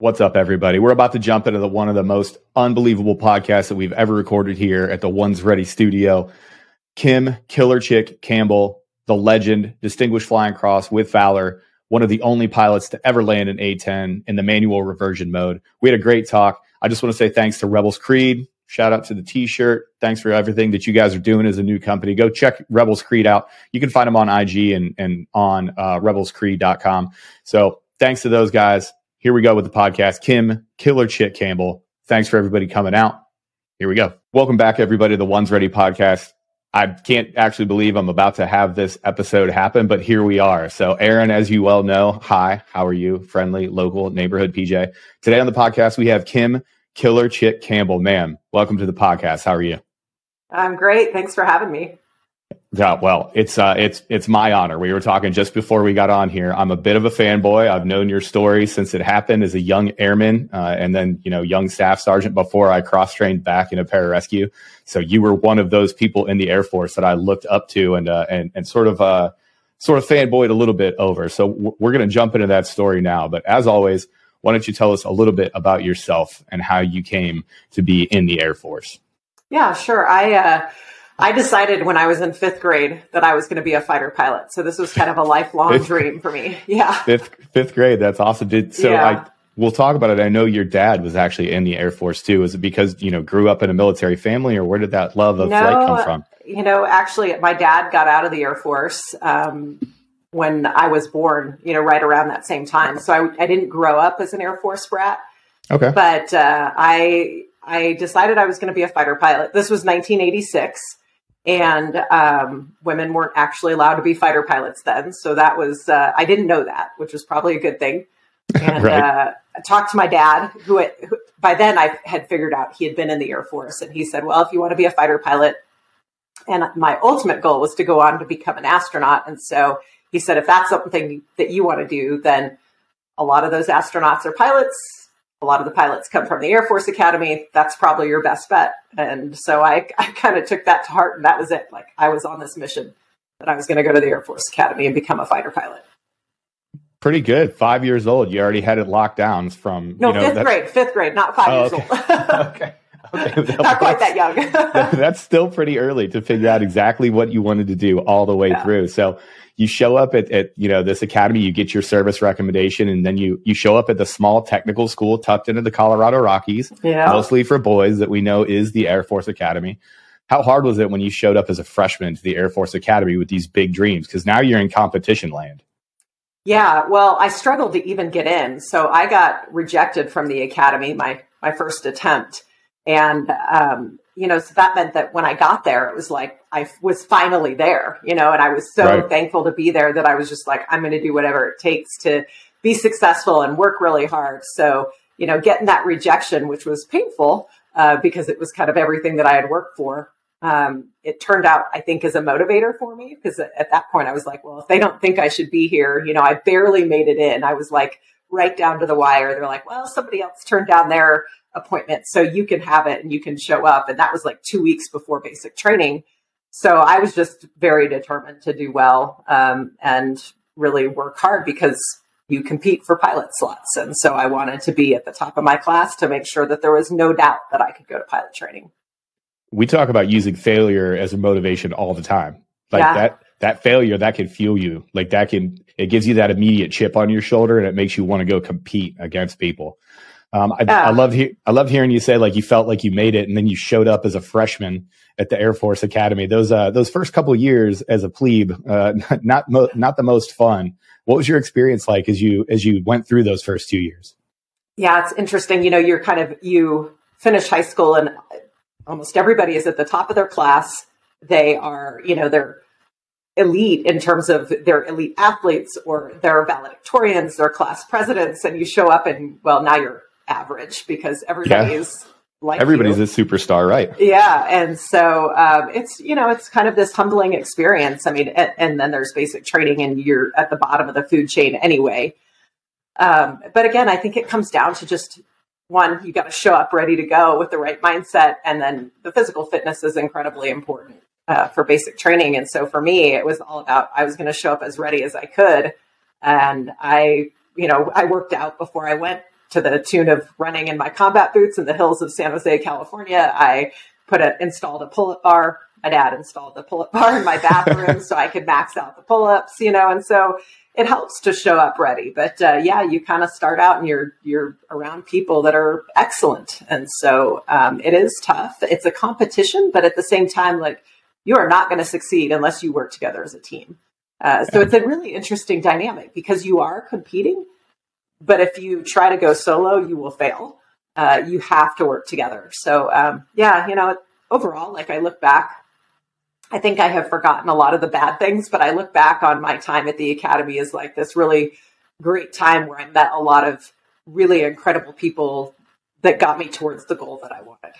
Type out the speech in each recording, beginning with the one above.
What's up, everybody? We're about to jump into the one of the most unbelievable podcasts that we've ever recorded here at the One's Ready studio. Kim Killer Chick Campbell, the legend, distinguished flying cross with Valor, one of the only pilots to ever land an A10 in the manual reversion mode. We had a great talk. I just want to say thanks to Rebels Creed. Shout out to the t-shirt. Thanks for everything that you guys are doing as a new company. Go check Rebels Creed out. You can find them on IG and, and on uh, rebelscreed.com. So thanks to those guys. Here we go with the podcast. Kim Killer Chick Campbell. Thanks for everybody coming out. Here we go. Welcome back, everybody, to the One's Ready podcast. I can't actually believe I'm about to have this episode happen, but here we are. So, Aaron, as you well know, hi, how are you? Friendly, local, neighborhood PJ. Today on the podcast, we have Kim Killer Chick Campbell. Ma'am, welcome to the podcast. How are you? I'm great. Thanks for having me. Yeah, well, it's uh, it's it's my honor. We were talking just before we got on here. I'm a bit of a fanboy. I've known your story since it happened as a young airman, uh, and then you know, young staff sergeant before I cross trained back in a pararescue. So you were one of those people in the Air Force that I looked up to and uh, and and sort of uh, sort of fanboyed a little bit over. So we're going to jump into that story now. But as always, why don't you tell us a little bit about yourself and how you came to be in the Air Force? Yeah, sure. I uh, I decided when I was in fifth grade that I was going to be a fighter pilot. So this was kind of a lifelong fifth, dream for me. Yeah. Fifth fifth grade. That's awesome. Did so yeah. I we'll talk about it. I know your dad was actually in the Air Force too. Was it because, you know, grew up in a military family or where did that love of no, flight come from? You know, actually my dad got out of the Air Force um, when I was born, you know, right around that same time. So I, I didn't grow up as an Air Force brat. Okay. But uh, I I decided I was going to be a fighter pilot. This was 1986 and um, women weren't actually allowed to be fighter pilots then. So that was uh, I didn't know that, which was probably a good thing. And right. uh, I talked to my dad, who, who, by then I had figured out he had been in the Air Force, and he said, "Well, if you want to be a fighter pilot." And my ultimate goal was to go on to become an astronaut. And so he said, if that's something that you want to do, then a lot of those astronauts are pilots a lot of the pilots come from the Air Force Academy. That's probably your best bet. And so I, I kind of took that to heart, and that was it. Like I was on this mission that I was going to go to the Air Force Academy and become a fighter pilot. Pretty good. Five years old. You already had it locked down from no you know, fifth grade. Fifth grade, not five oh, years okay. old. okay. Okay. Not quite that young. that's still pretty early to figure out exactly what you wanted to do all the way yeah. through. So you show up at, at you know this academy you get your service recommendation and then you you show up at the small technical school tucked into the colorado rockies yeah. mostly for boys that we know is the air force academy. How hard was it when you showed up as a freshman to the air force academy with these big dreams? Because now you're in competition land. Yeah well i struggled to even get in. So i got rejected from the academy my my first attempt. And um, you know, so that meant that when I got there, it was like I was finally there, you know, and I was so right. thankful to be there that I was just like, I'm going to do whatever it takes to be successful and work really hard. So, you know, getting that rejection, which was painful uh, because it was kind of everything that I had worked for. Um, it turned out, I think, as a motivator for me because at that point I was like, well, if they don't think I should be here, you know, I barely made it in. I was like right down to the wire. They're like, well, somebody else turned down their appointment so you can have it and you can show up. And that was like two weeks before basic training. So I was just very determined to do well um, and really work hard because you compete for pilot slots. And so I wanted to be at the top of my class to make sure that there was no doubt that I could go to pilot training. We talk about using failure as a motivation all the time. Like yeah. that that failure that can fuel you. Like that can it gives you that immediate chip on your shoulder and it makes you want to go compete against people. Um, I. I love he- I love hearing you say like you felt like you made it, and then you showed up as a freshman at the Air Force Academy. Those uh, those first couple years as a plebe, uh, not mo- not the most fun. What was your experience like as you as you went through those first two years? Yeah, it's interesting. You know, you're kind of you finish high school, and almost everybody is at the top of their class. They are, you know, they're elite in terms of they're elite athletes or they're valedictorians, they're class presidents, and you show up and well, now you're average because everybody yeah. is like everybody's you. a superstar, right? Yeah, and so um, it's you know it's kind of this humbling experience. I mean, and, and, then there's basic training, and you're at the bottom of the food chain anyway. Um, but again, I think it comes down to just one: you got to show up ready to go with the right mindset, and then the physical fitness is incredibly important uh, for basic training. And so for me, it was all about I was going to show up as ready as I could, and I you know I worked out before I went to the tune of running in my combat boots in the hills of San Jose, California. I put a installed a pull up bar. My dad installed the pull up bar in my bathroom so I could max out the pull ups, you know, and so it helps to show up ready. But uh, yeah, you kind of start out and you're you're around people that are excellent, and so um, it is tough. It's a competition, but at the same time, like you are not going to succeed unless you work together as a team. Uh, so it's a really interesting dynamic because you are competing, but if you try to go solo, you will fail. Uh, you have to work together. So um, yeah, you know, overall, like I look back, I think I have forgotten a lot of the bad things, but I look back on my time at the academy as like this really great time where I met a lot of really incredible people that got me towards the goal that I wanted.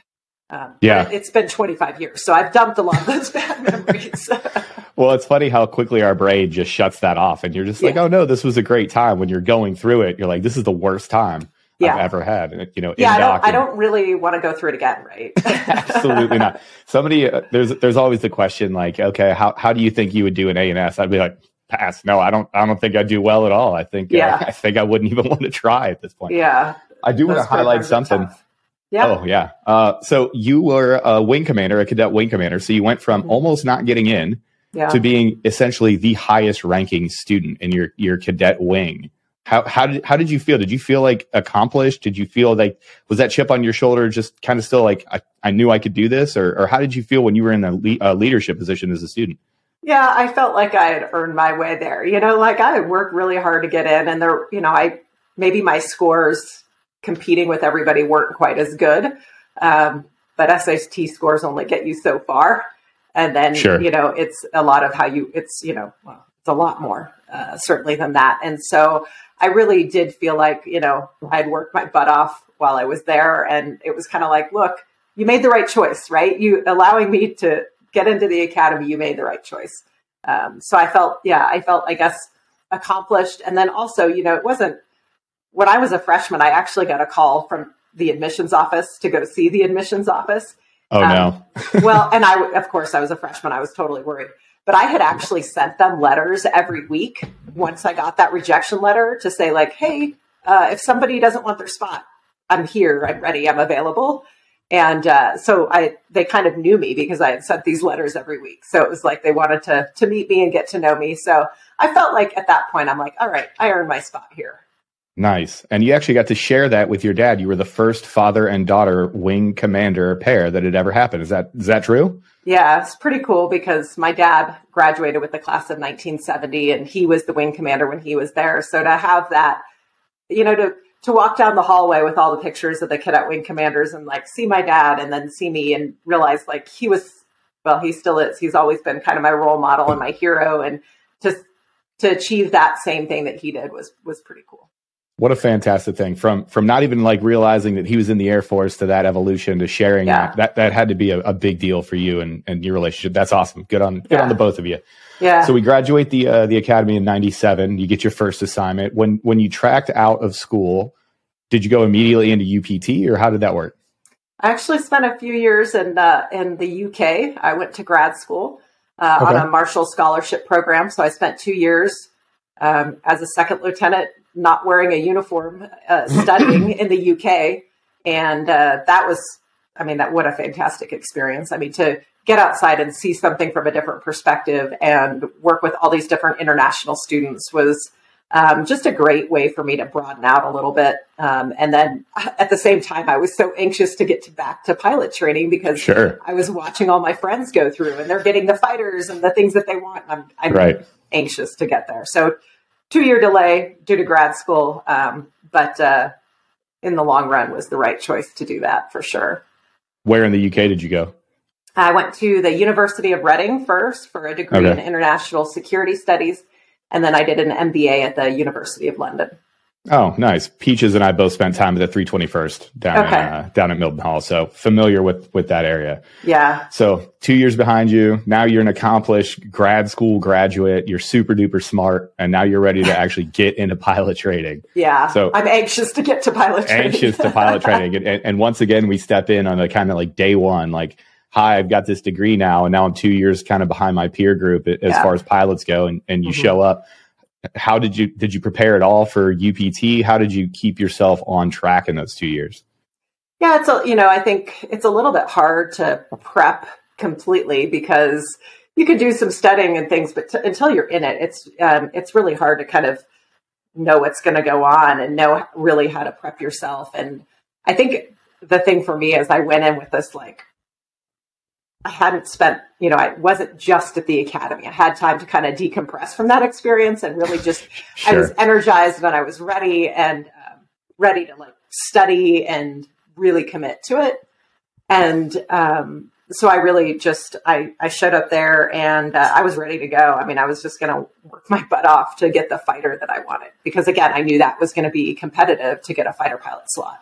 Um, yeah, it's been 25 years, so I've dumped a lot of those bad memories. well, it's funny how quickly our brain just shuts that off, and you're just like, yeah. "Oh no, this was a great time." When you're going through it, you're like, "This is the worst time yeah. I've ever had." You know, yeah, I don't, I don't, really want to go through it again, right? Absolutely not. Somebody, uh, there's there's always the question like, "Okay, how how do you think you would do an A and S?" I'd be like, "Pass." No, I don't. I don't think I'd do well at all. I think, uh, yeah. Uh, I think I wouldn't even want to try at this point. Yeah, I do want to highlight something. Tough yeah. Oh, yeah. Uh, so you were a wing commander, a cadet wing commander. So you went from mm-hmm. almost not getting in yeah. to being essentially the highest ranking student in your, your cadet wing. How, how did, how did you feel? Did you feel like accomplished? Did you feel like, was that chip on your shoulder just kind of still like, I, I knew I could do this? Or, or how did you feel when you were in the le- uh, leadership position as a student? Yeah, I felt like I had earned my way there. You know, like I had worked really hard to get in and there, you know, I, maybe my scores competing with everybody weren't quite as good. Um, but SAT scores only get you so far. And then, sure. you know, it's a lot of how you, it's, you know, well, it's a lot more, uh, certainly than that. And so I really did feel like, you know, I'd worked my butt off while I was there. And it was kind of like, look, you made the right choice, right? You allowing me to get into the academy, you made the right choice. Um, so I felt, yeah, I felt, I guess, accomplished. And then also, you know, it wasn't, when I was a freshman, I actually got a call from the admissions office to go see the admissions office. Oh um, no. well, and I, of course, I was a freshman. I was totally worried, but I had actually sent them letters every week once I got that rejection letter to say like, Hey, uh, if somebody doesn't want their spot, I'm here. I'm ready. I'm available. And uh, so I, they kind of knew me because I had sent these letters every week. So it was like they wanted to to meet me and get to know me. So I felt like at that point, I'm like, all right, I earned my spot here. Nice. And you actually got to share that with your dad. You were the first father and daughter wing commander pair that had ever happened. Is that is that true? Yeah, it's pretty cool because my dad graduated with the class of 1970 and he was the wing commander when he was there. So to have that, you know, to to walk down the hallway with all the pictures of the cadet wing commanders and like see my dad and then see me and realize like he was well, he still is. He's always been kind of my role model and my hero and to to achieve that same thing that he did was was pretty cool. What a fantastic thing from from not even like realizing that he was in the Air Force to that evolution to sharing yeah. that. that that had to be a, a, big deal for you and, and your relationship. That's awesome. Good on good yeah. on the both of you. Yeah. So we graduate the uh, the academy in '97. You get your first assignment. When when you tracked out of school, did you go immediately into UPT or how did that work? I actually spent a few years in uh, in the UK. I went to grad school uh, okay. on a Marshall Scholarship program. So I spent two years um, as a second lieutenant not wearing a uniform, uh, studying in the UK. And uh, that was, I mean, that what a fantastic experience. I mean, to get outside and see something from a different perspective and work with all these different international students was um, just a great way for me to broaden out a little bit. Um, and then at the same time, I was so anxious to get to back to pilot training because sure. I was watching all my friends go through and they're getting the fighters and the things that they want. I'm, I'm right. anxious to get there. So two year delay due to grad school, um, but uh, in the long run was the right choice to do that for sure. Where in the UK did you go? I went to the University of Reading first for a degree okay. in international security studies, and then I did an MBA at the University of London. Oh, nice. Peaches and I both spent time at the 321st down okay. in, uh, down at Mildenhall, so familiar with with that area. Yeah. So two years behind you, now you're an accomplished grad school graduate. You're super duper smart, and now you're ready to actually get into pilot training. Yeah. So I'm anxious to get to pilot training. anxious to pilot training, and, and, and once again, we step in on the kind of like day one, like. Hi, I've got this degree now, and now I'm two years kind of behind my peer group as yeah. far as pilots go, and, and you mm-hmm. show up how did you did you prepare at all for UPT? How did you keep yourself on track in those two years? Yeah, it's a, you know, I think it's a little bit hard to prep completely because you can do some studying and things, but t- until you're in it, it's um, it's really hard to kind of know what's going to go on and know really how to prep yourself. And I think the thing for me is I went in with this like I hadn't spent, you know, I wasn't just at the academy. I had time to kind of decompress from that experience and really just, sure. I was energized and I was ready and um, ready to like study and really commit to it. And um, so I really just, I, I showed up there and uh, I was ready to go. I mean, I was just going to work my butt off to get the fighter that I wanted because again, I knew that was going to be competitive to get a fighter pilot slot.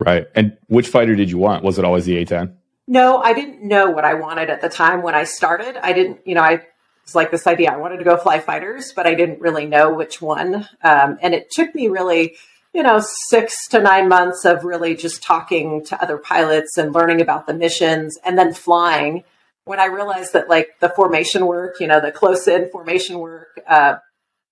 Right. And which fighter did you want? Was it always the A10? No, I didn't know what I wanted at the time when I started. I didn't, you know, I was like this idea. I wanted to go fly fighters, but I didn't really know which one. Um, and it took me really, you know, six to nine months of really just talking to other pilots and learning about the missions and then flying when I realized that like the formation work, you know, the close in formation work, uh,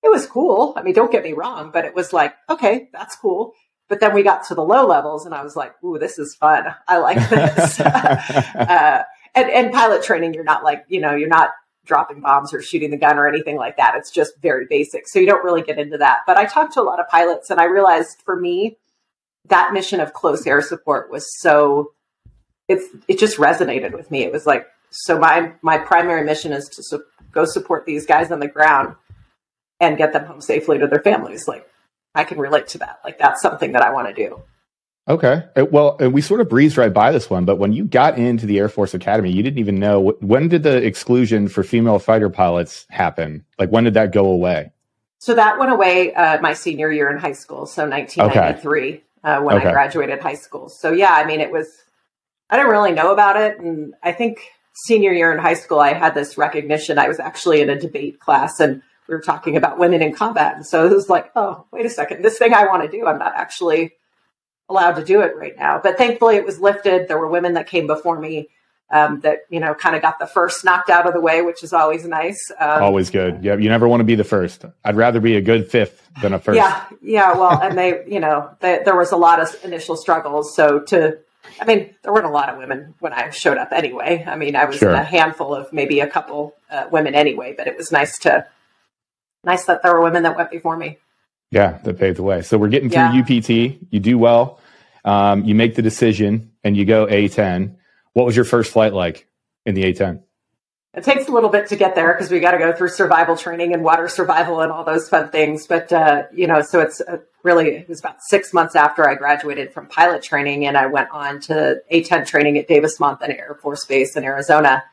it was cool. I mean, don't get me wrong, but it was like, okay, that's cool. But then we got to the low levels, and I was like, "Ooh, this is fun. I like this." uh, and, and pilot training, you're not like you know, you're not dropping bombs or shooting the gun or anything like that. It's just very basic, so you don't really get into that. But I talked to a lot of pilots, and I realized for me, that mission of close air support was so it's it just resonated with me. It was like so my my primary mission is to su- go support these guys on the ground and get them home safely to their families. Like I can relate to that. Like that's something that I want to do. Okay. Uh, well, we sort of breezed right by this one, but when you got into the Air Force Academy, you didn't even know when did the exclusion for female fighter pilots happen? Like when did that go away? So that went away uh, my senior year in high school, so 1993 okay. uh, when okay. I graduated high school. So yeah, I mean, it was I didn't really know about it, and I think senior year in high school, I had this recognition. I was actually in a debate class, and we were talking about women in combat. And so it was like, oh, wait a second, this thing I want to do, I'm not actually allowed to do it right now. But thankfully, it was lifted. There were women that came before me um, that you know kind of got the first knocked out of the way, which is always nice. Um, always good. Yeah, you never want to be the first. I'd rather be a good fifth than a first. Yeah, yeah. Well, and they, you know, they, there was a lot of initial struggles. So to, I mean, there weren't a lot of women when I showed up anyway. I mean, I was sure. in a handful of maybe a couple uh, women anyway, but it was nice to nice that there were women that went before me. Yeah, that paved the way. So we're getting through yeah. UPT. You do well. Um, you make the decision and you go A10. What was your first flight like in the A10? It takes a little bit to get there because we got to go through survival training and water survival and all those fun things. But, uh, you know, so it's uh, really, it was about six months after I graduated from pilot training and I went on to A10 training at Davis Monthan Air Force Base in Arizona.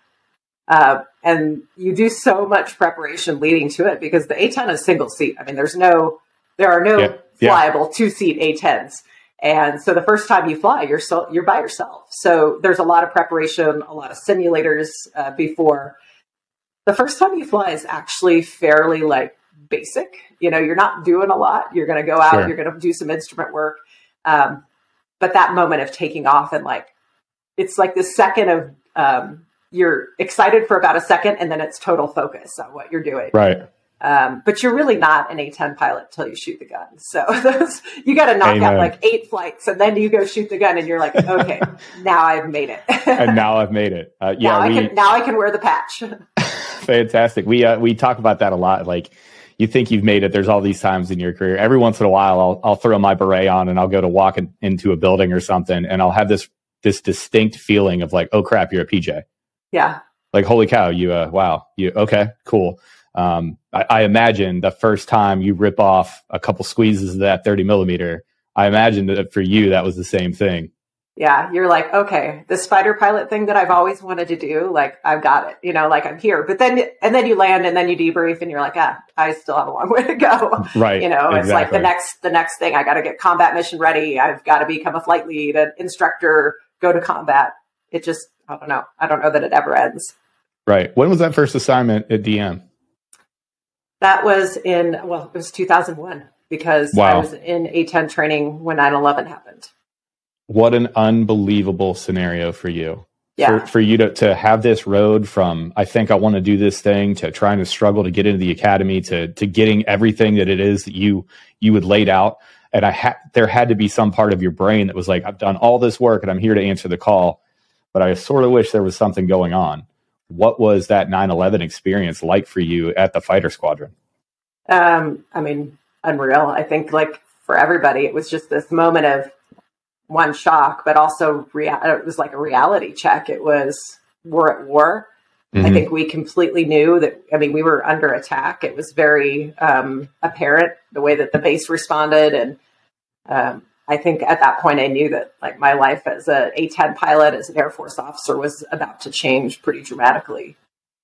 Uh, and you do so much preparation leading to it because the A10 is single seat. I mean, there's no, there are no yeah, flyable yeah. two seat A10s. And so the first time you fly, you're so, you're by yourself. So there's a lot of preparation, a lot of simulators uh, before. The first time you fly is actually fairly like basic. You know, you're not doing a lot. You're going to go out, sure. you're going to do some instrument work. Um, but that moment of taking off and like, it's like the second of um, you're excited for about a second and then it's total focus on what you're doing. Right. Um, but you're really not an A10 pilot till you shoot the gun. So those, you got to knock Amen. out like eight flights and then you go shoot the gun and you're like, okay, now I've made it. and now I've made it. Uh, yeah, now, we, I can, now I can wear the patch. fantastic. We, uh, we talk about that a lot. Like you think you've made it. There's all these times in your career. Every once in a while, I'll, I'll throw my beret on and I'll go to walk in, into a building or something and I'll have this, this distinct feeling of like, oh crap, you're a PJ yeah. Like, holy cow, you, uh, wow, you, okay, cool. Um, I, I imagine the first time you rip off a couple squeezes of that 30 millimeter, I imagine that for you, that was the same thing. Yeah, you're like, okay, this fighter pilot thing that I've always wanted to do, like I've got it, you know, like I'm here. But then, and then you land, and then you debrief, and you're like, ah, I still have a long way to go. Right. You know, exactly. it's like the next, the next thing. I got to get combat mission ready. I've got to become a flight lead, an instructor, go to combat. It just I don't know. I don't know that it ever ends. Right. When was that first assignment at DM? That was in, well, it was 2001 because wow. I was in A10 training when 9 11 happened. What an unbelievable scenario for you. yeah. for, for you to, to have this road from I think I want to do this thing to trying to struggle to get into the academy to to getting everything that it is that you you had laid out. And I had there had to be some part of your brain that was like, I've done all this work and I'm here to answer the call. But I sort of wish there was something going on. What was that 9-11 experience like for you at the fighter squadron? Um, I mean, unreal. I think like for everybody, it was just this moment of one shock, but also rea- it was like a reality check. It was we're at war. Mm-hmm. I think we completely knew that. I mean, we were under attack. It was very um, apparent the way that the base responded, and um, I think at that point I knew that like my life as a A-10 pilot, as an Air Force officer, was about to change pretty dramatically.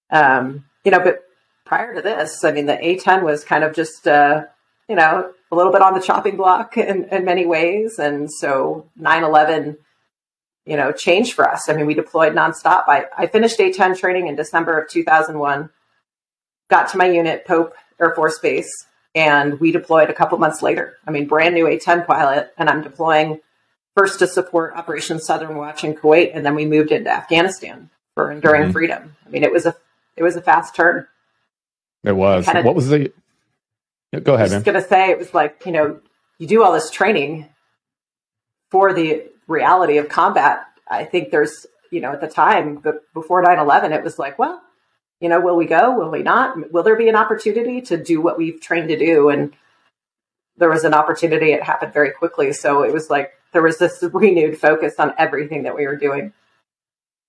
Um, you know, but prior to this, I mean, the A-10 was kind of just uh, you know a little bit on the chopping block in, in many ways. And so 9 11, you know, changed for us. I mean, we deployed nonstop. I, I finished A10 training in December of 2001, got to my unit, Pope Air Force Base, and we deployed a couple months later. I mean, brand new A10 pilot, and I'm deploying first to support Operation Southern Watch in Kuwait, and then we moved into Afghanistan for Enduring mm-hmm. Freedom. I mean, it was a it was a fast turn. It was. Kinda, what was the go ahead. I was going to say it was like you know you do all this training for the reality of combat. I think there's you know at the time before 9-11 it was like well you know will we go will we not will there be an opportunity to do what we've trained to do and there was an opportunity it happened very quickly so it was like there was this renewed focus on everything that we were doing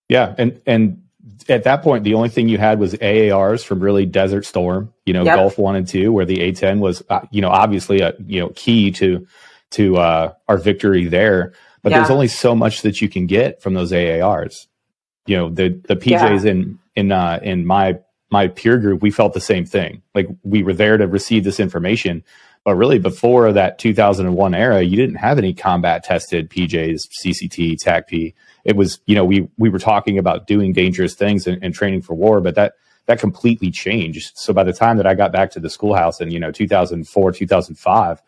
yeah and and at that point, the only thing you had was AARs from really Desert Storm, you know, yep. Gulf One and Two, where the A10 was, uh, you know, obviously a you know key to to uh, our victory there. But yeah. there's only so much that you can get from those AARs. You know, the the PJs yeah. in in uh, in my my peer group, we felt the same thing. Like we were there to receive this information, but really before that 2001 era, you didn't have any combat tested PJs, CCT, TACP it was you know we we were talking about doing dangerous things and, and, training for war but that that completely changed so by the time that i got back to the schoolhouse in you know 2004 2005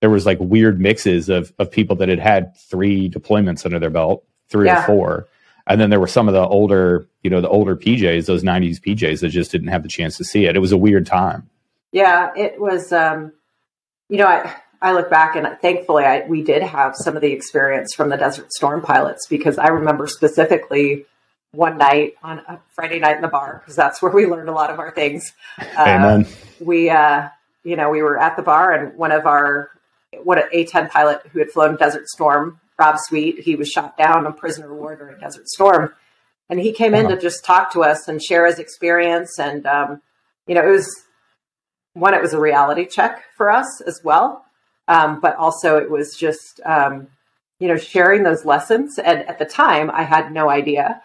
there was like weird mixes of of people that had had three deployments under their belt three yeah. or four and then there were some of the older you know the older pjs those 90s pjs that just didn't have the chance to see it it was a weird time yeah it was um you know i I look back and thankfully I, we did have some of the experience from the Desert Storm pilots because I remember specifically one night on a Friday night in the bar because that's where we learned a lot of our things. Amen. Uh, we, uh, you know, we were at the bar and one of our what an A10 pilot who had flown Desert Storm, Rob Sweet, he was shot down on prisoner of war during Desert Storm, and he came uh-huh. in to just talk to us and share his experience. And um, you know, it was one, it was a reality check for us as well um, but also it was just, um, you know, sharing those lessons. And at the time, I had no idea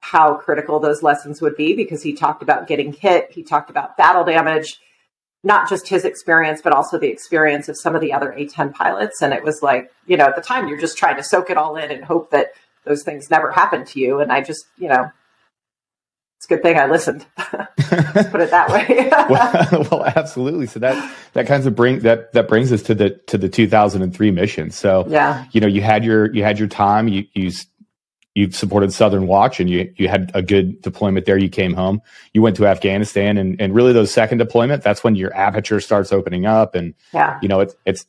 how critical those lessons would be because he talked about getting hit, he talked about battle damage, not just his experience, but also the experience of some of the other A10 pilots. And it was like, you know, at the time, you're just trying to soak it all in and hope that those things never happen to you. And I just, you know, it's a good thing I listened. Let's put it that way. well, well, absolutely. So that that kinds of bring that that brings us to the to the 2003 mission. So yeah, you know, you had your you had your time. You you you supported Southern Watch, and you you had a good deployment there. You came home. You went to Afghanistan, and and really those second deployment. That's when your aperture starts opening up, and yeah, you know, it's it's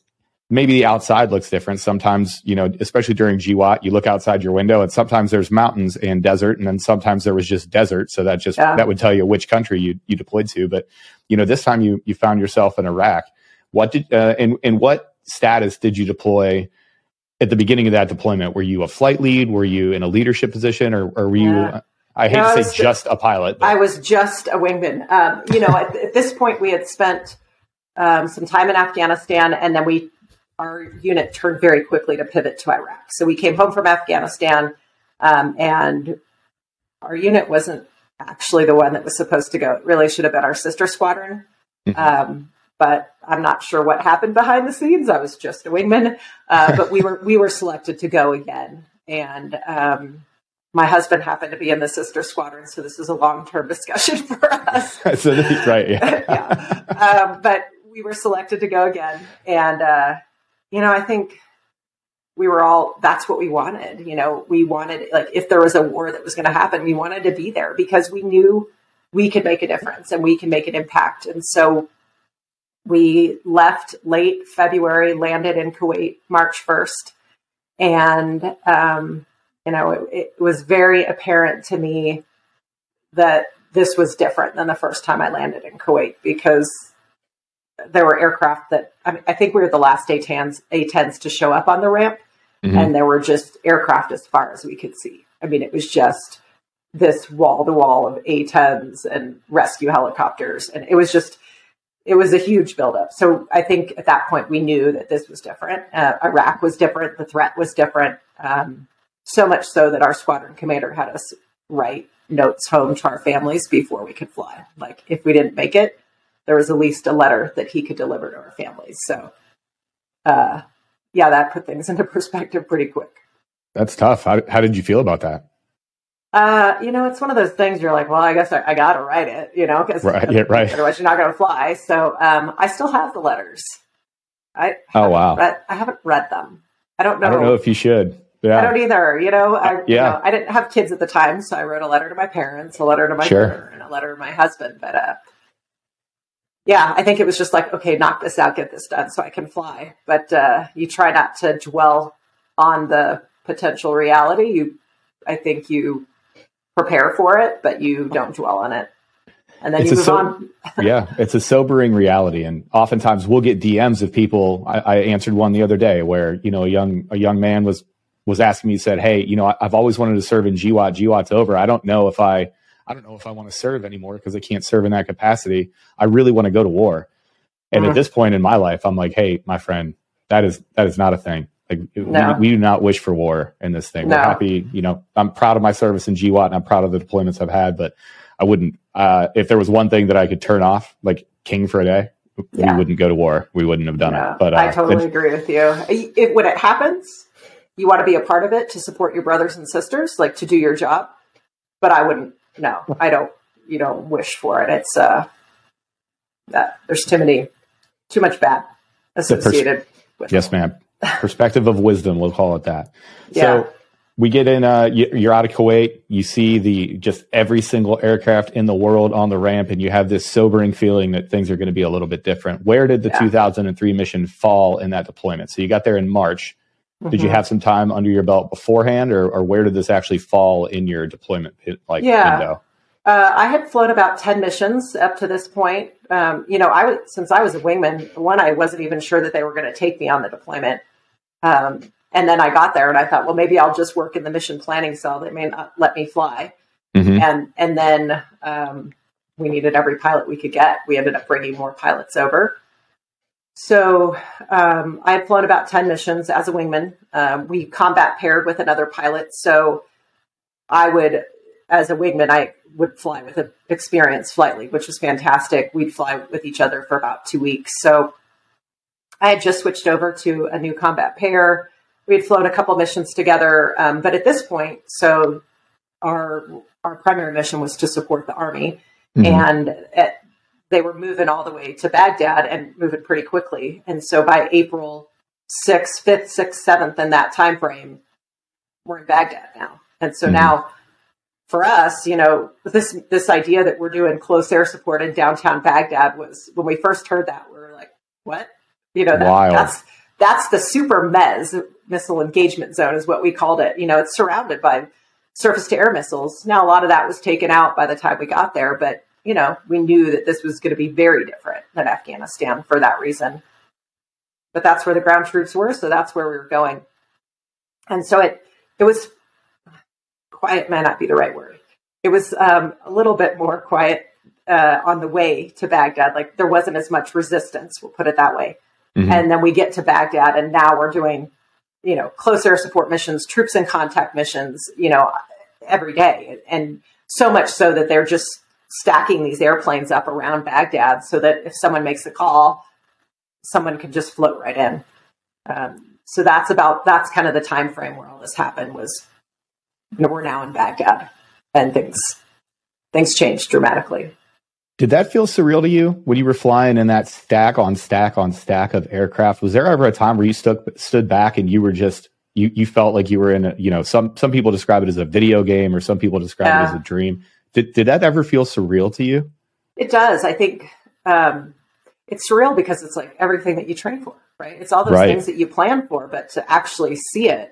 maybe the outside looks different. Sometimes, you know, especially during GWOT, you look outside your window and sometimes there's mountains and desert. And then sometimes there was just desert. So that just, yeah. that would tell you which country you, you deployed to. But, you know, this time you, you found yourself in Iraq. What did, uh, in, in what status did you deploy at the beginning of that deployment? Were you a flight lead? Were you in a leadership position or, or were yeah. you, I hate no, to say just a pilot. But. I was just a wingman. Um, you know, at, at, this point we had spent um, some time in Afghanistan and then we our unit turned very quickly to pivot to Iraq. So we came home from Afghanistan, um, and our unit wasn't actually the one that was supposed to go. It really should have been our sister squadron. Mm-hmm. Um, but I'm not sure what happened behind the scenes. I was just a wingman, uh, but we were we were selected to go again, and um, my husband happened to be in the sister squadron, so this is a long term discussion for us. so, right, yeah. yeah. Um, but we were selected to go again, and uh, you know, I think we were all that's what we wanted. You know, we wanted like if there was a war that was going to happen, we wanted to be there because we knew we could make a difference and we can make an impact. And so we left late February, landed in Kuwait March 1st. And, um, you know, it, it, was very apparent to me that this was different than the first time I landed in Kuwait because there were aircraft that I, mean, I think we were the last A-10s, A-10s to show up on the ramp. Mm-hmm. And there were just aircraft as far as we could see. I mean, it was just this wall to wall of A-10s and rescue helicopters. And it was just, it was a huge buildup. So I think at that point we knew that this was different. Uh, Iraq was different. The threat was different. Um, so much so that our squadron commander had us write notes home to our families before we could fly. Like if we didn't make it, there was at least a letter that he could deliver to our families. So, uh, yeah, that put things into perspective pretty quick. That's tough. How, how did you feel about that? Uh, you know, it's one of those things you're like, well, I guess I, I got to write it, you know, because right, yeah, right. otherwise you're not going to fly. So um, I still have the letters. I oh wow, read, I haven't read them. I don't know. I don't know if you should. Yeah. I don't either. You know, I, yeah. You know, I didn't have kids at the time, so I wrote a letter to my parents, a letter to my sure. brother, and a letter to my husband. But uh, yeah, I think it was just like, okay, knock this out, get this done, so I can fly. But uh, you try not to dwell on the potential reality. You, I think you prepare for it, but you don't dwell on it. And then it's you move so- on. yeah, it's a sobering reality, and oftentimes we'll get DMs of people. I, I, answered one the other day where you know a young a young man was was asking me, said, "Hey, you know, I, have always wanted to serve in GWOT. GWOT's over. I don't know if I I don't know if I want to serve anymore because I can't serve in that capacity. I really want to go to war." And mm-hmm. at this point in my life, I'm like, "Hey, my friend, that is that is not a thing. Like no. we, we, do not wish for war in this thing. No. We're happy, you know, I'm proud of my service in GWOT and I'm proud of the deployments I've had, but I wouldn't, uh, if there was one thing that I could turn off, like king for a day, yeah. we wouldn't go to war. We wouldn't have done it. But uh, I totally agree with you. It, when it happens, you want to be a part of it to support your brothers and sisters, like to do your job. But I wouldn't. No, I don't. You don't wish for it. It's uh, that there's too many, too much bad associated pers- with. Yes, it. ma'am perspective of wisdom, we'll call it that. Yeah. So we get in, uh, you're out of Kuwait, you see the just every single aircraft in the world on the ramp, and you have this sobering feeling that things are going to be a little bit different. Where did the yeah. 2003 mission fall in that deployment? So you got there in March. Mm-hmm. Did you mm-hmm. have some time under your belt beforehand, or, or where did this actually fall in your deployment like yeah. window? Uh, I had flown about 10 missions up to this point. Um, you know, I was, since I was a wingman, one, I wasn't even sure that they were going to take me on the deployment. Um, and then I got there and I thought, well, maybe I'll just work in the mission planning cell. They may not let me fly. Mm-hmm. And and then um, we needed every pilot we could get. We ended up bringing more pilots over. So um, I had flown about ten missions as a wingman. Um, we combat paired with another pilot. So I would, as a wingman, I would fly with an experienced flight lead, which was fantastic. We'd fly with each other for about two weeks. So I had just switched over to a new combat pair. We had flown a couple missions together, um, but at this point, so our our primary mission was to support the army, mm-hmm. and at, they were moving all the way to Baghdad and moving pretty quickly. And so by April sixth, fifth, sixth, seventh, in that time frame, we're in Baghdad now. And so mm-hmm. now for us, you know, this this idea that we're doing close air support in downtown Baghdad was when we first heard that, we were like, what? You know, that, that's that's the super MEZ missile engagement zone is what we called it. You know, it's surrounded by surface to air missiles. Now a lot of that was taken out by the time we got there, but you know, we knew that this was going to be very different than Afghanistan for that reason. But that's where the ground troops were, so that's where we were going. And so it it was quiet may not be the right word. It was um, a little bit more quiet uh, on the way to Baghdad. Like there wasn't as much resistance. We'll put it that way. Mm-hmm. And then we get to Baghdad, and now we're doing, you know, close air support missions, troops in contact missions, you know, every day. And so much so that they're just stacking these airplanes up around Baghdad so that if someone makes a call, someone can just float right in. Um, so that's about that's kind of the time frame where all this happened was you know, we're now in Baghdad and things things changed dramatically. Did that feel surreal to you when you were flying in that stack on stack on stack of aircraft? Was there ever a time where you stood stood back and you were just you you felt like you were in a you know some some people describe it as a video game or some people describe yeah. it as a dream. Did did that ever feel surreal to you? It does. I think um, it's surreal because it's like everything that you train for, right? It's all those right. things that you plan for, but to actually see it.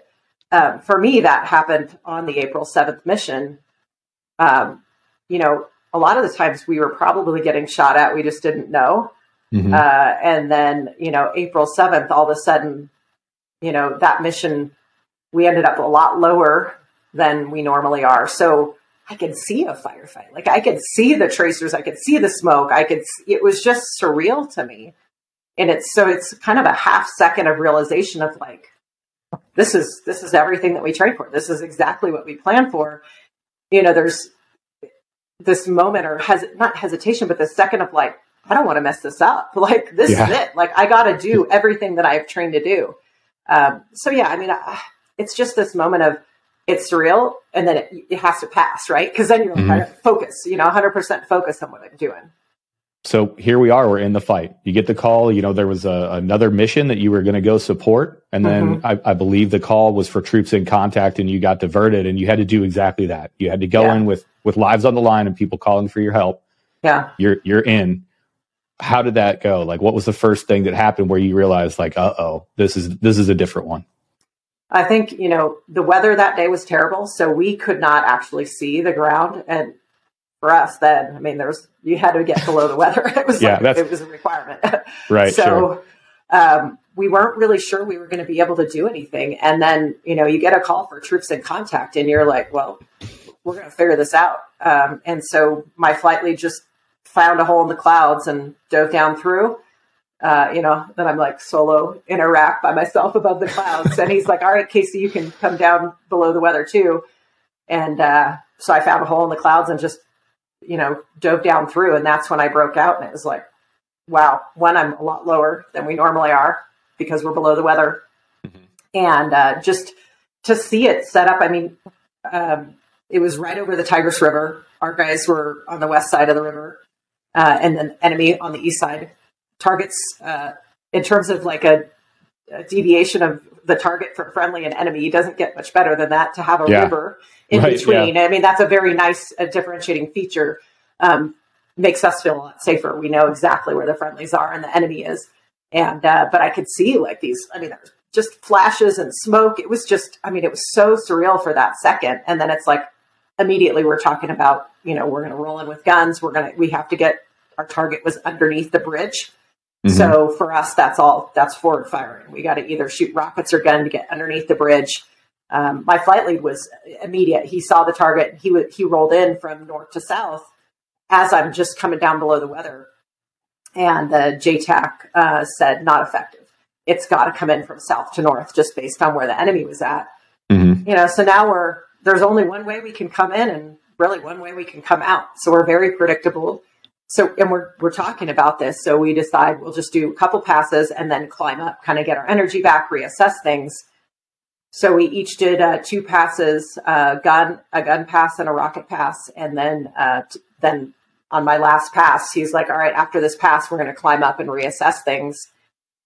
Um, for me, that happened on the April 7th mission. Um, you know, a lot of the times we were probably getting shot at, we just didn't know. Mm-hmm. Uh, and then, you know, April 7th, all of a sudden, you know, that mission, we ended up a lot lower than we normally are. So I could see a firefight. Like I could see the tracers, I could see the smoke. I could, see, it was just surreal to me. And it's so it's kind of a half second of realization of like, this is, this is everything that we train for. This is exactly what we plan for. You know, there's this moment or has not hesitation, but the second of like, I don't want to mess this up. Like this yeah. is it. Like I got to do everything that I've trained to do. Um, so yeah, I mean, I, it's just this moment of it's surreal, and then it, it has to pass, right? Because then you're mm-hmm. like, focus, you know, 100 percent focus on what I'm doing. So here we are. We're in the fight. You get the call. You know, there was a, another mission that you were going to go support, and then mm-hmm. I, I, believe the call was for troops in contact, and you got diverted, and you had to do exactly that. You had to go yeah. in with with lives on the line and people calling for your help. Yeah, you're you're in how did that go? Like, what was the first thing that happened where you realized, like, uh oh, this is this is a different one? I think you know the weather that day was terrible, so we could not actually see the ground. And for us, then I mean, there was you had to get below the weather. It was yeah, like, it was a requirement, right? so sure. um, we weren't really sure we were going to be able to do anything. And then you know you get a call for troops in contact, and you're like, well, we're going to figure this out. Um, and so my flight lead just found a hole in the clouds and dove down through. Uh, you know, then I'm like solo in Iraq by myself above the clouds. and he's like, all right, Casey, you can come down below the weather too. And uh, so I found a hole in the clouds and just, you know, dove down through. And that's when I broke out. And it was like, wow, one, I'm a lot lower than we normally are because we're below the weather. Mm-hmm. And uh, just to see it set up, I mean, um, it was right over the Tigris River. Our guys were on the west side of the river uh, and then enemy on the east side. Targets uh, in terms of like a, a, deviation of the target for friendly and enemy doesn't get much better than that to have a yeah. river in right, between. Yeah. I mean, that's a very nice uh, differentiating feature. Um, makes us feel a lot safer. We know exactly where the friendlies are and the enemy is. And uh, but I could see like these. I mean, there's just flashes and smoke. It was just. I mean, it was so surreal for that second. And then it's like immediately we're talking about, you know, we're going to roll in with guns. We're going to, we have to get our target was underneath the bridge. Mm-hmm. So for us, that's all, that's forward firing. We got to either shoot rockets or gun to get underneath the bridge. Um, my flight lead was immediate. He saw the target. He w- he rolled in from north to south as I'm just coming down below the weather. And the JTAC uh, said not effective. It's got to come in from south to north, just based on where the enemy was at. Mm-hmm. You know, so now we're there's only one way we can come in and really one way we can come out. So we're very predictable. So, and we're, we're talking about this. So we decide we'll just do a couple passes and then climb up, kind of get our energy back, reassess things. So we each did uh, two passes, uh, gun, a gun pass and a rocket pass. And then, uh, t- then on my last pass, he's like, all right, after this pass, we're going to climb up and reassess things.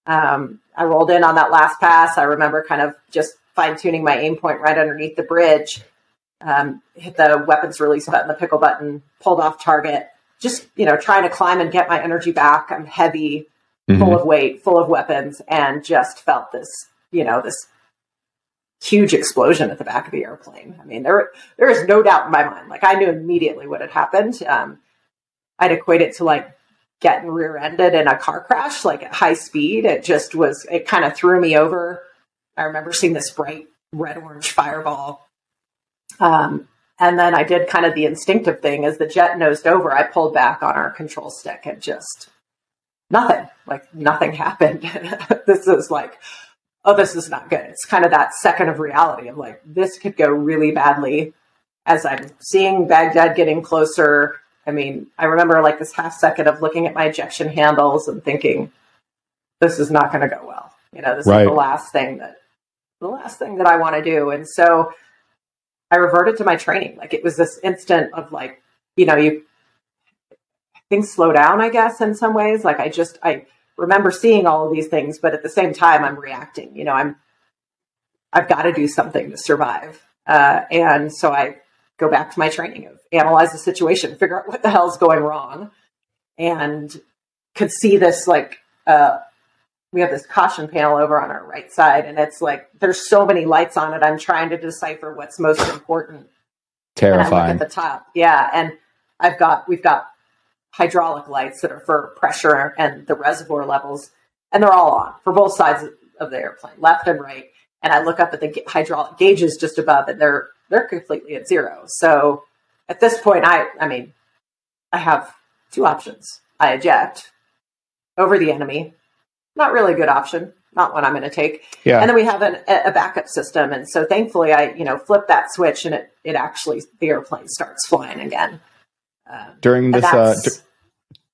Um, I rolled in on that last pass. I remember kind of just fine tuning my aim point right underneath the bridge. Um, hit the weapons release button, the pickle button, pulled off target. Just you know, trying to climb and get my energy back. I'm heavy, mm-hmm. full of weight, full of weapons, and just felt this, you know, this huge explosion at the back of the airplane. I mean, there there is no doubt in my mind. Like I knew immediately what had happened. Um, I'd equate it to like getting rear-ended in a car crash, like at high speed. It just was. It kind of threw me over I remember seeing this bright red orange fireball. Um, and then I did kind of the instinctive thing as the jet nosed over, I pulled back on our control stick and just nothing, like nothing happened. this is like, oh, this is not good. It's kind of that second of reality of like, this could go really badly as I'm seeing Baghdad getting closer. I mean, I remember like this half second of looking at my ejection handles and thinking, this is not going to go well. You know, this right. is the last thing that the last thing that I want to do. And so I reverted to my training. Like it was this instant of like, you know, you things slow down, I guess, in some ways. Like I just I remember seeing all of these things, but at the same time I'm reacting. You know, I'm I've got to do something to survive. Uh, and so I go back to my training of analyze the situation, figure out what the hell's going wrong, and could see this like uh, we have this caution panel over on our right side, and it's like there's so many lights on it. I'm trying to decipher what's most important. Terrifying. at the top, yeah, and I've got we've got hydraulic lights that are for pressure and the reservoir levels, and they're all on for both sides of the airplane, left and right. And I look up at the hydraulic gauges just above, and they're they're completely at zero. So at this point, I I mean, I have two options. I eject over the enemy. Not really a good option. Not one I'm going to take. Yeah. And then we have an, a backup system, and so thankfully, I you know flip that switch, and it it actually the airplane starts flying again. Um, during this uh, d-